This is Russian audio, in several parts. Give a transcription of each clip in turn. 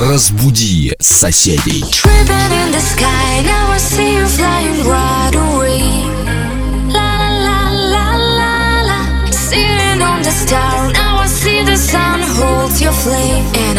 Разбуди соседей. Sitting on the star, now I see the sun holds your flame.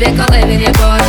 тебе, коли він є поруч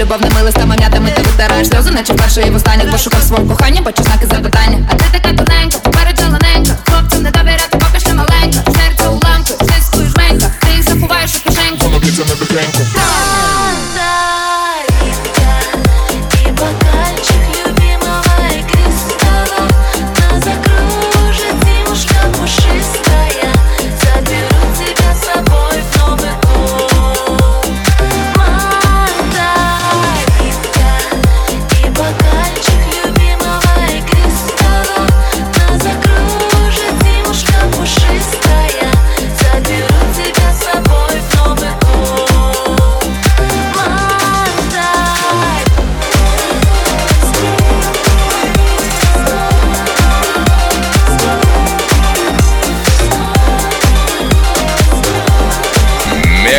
любовними листами м'ятами ти витираєш сльози, наче вперше і его станет пошукав свого по бо и і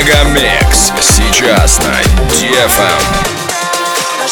Мегамикс сейчас на DFM. А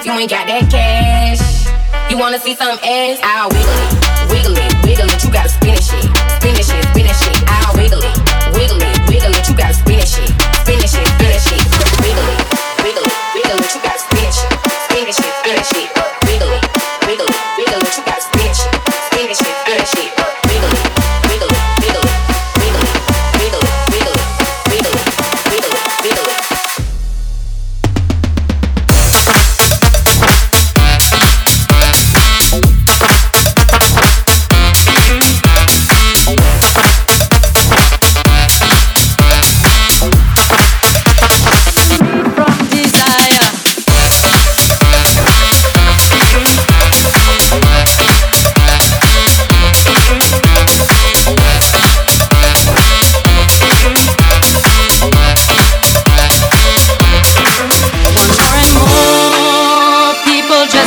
if you ain't got that cash. You wanna see some ass? I'll wiggle it, wiggle it, wiggle it. You gotta spin it shit.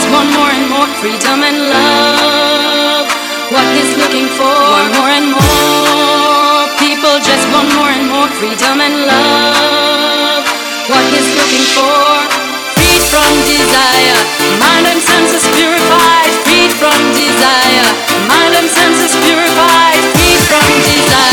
just want more and more freedom and love. What he's looking for, want more and more. People just want more and more freedom and love. What he's looking for, freed from desire. Mind and senses purified, freed from desire. Mind and senses purified, freed from desire.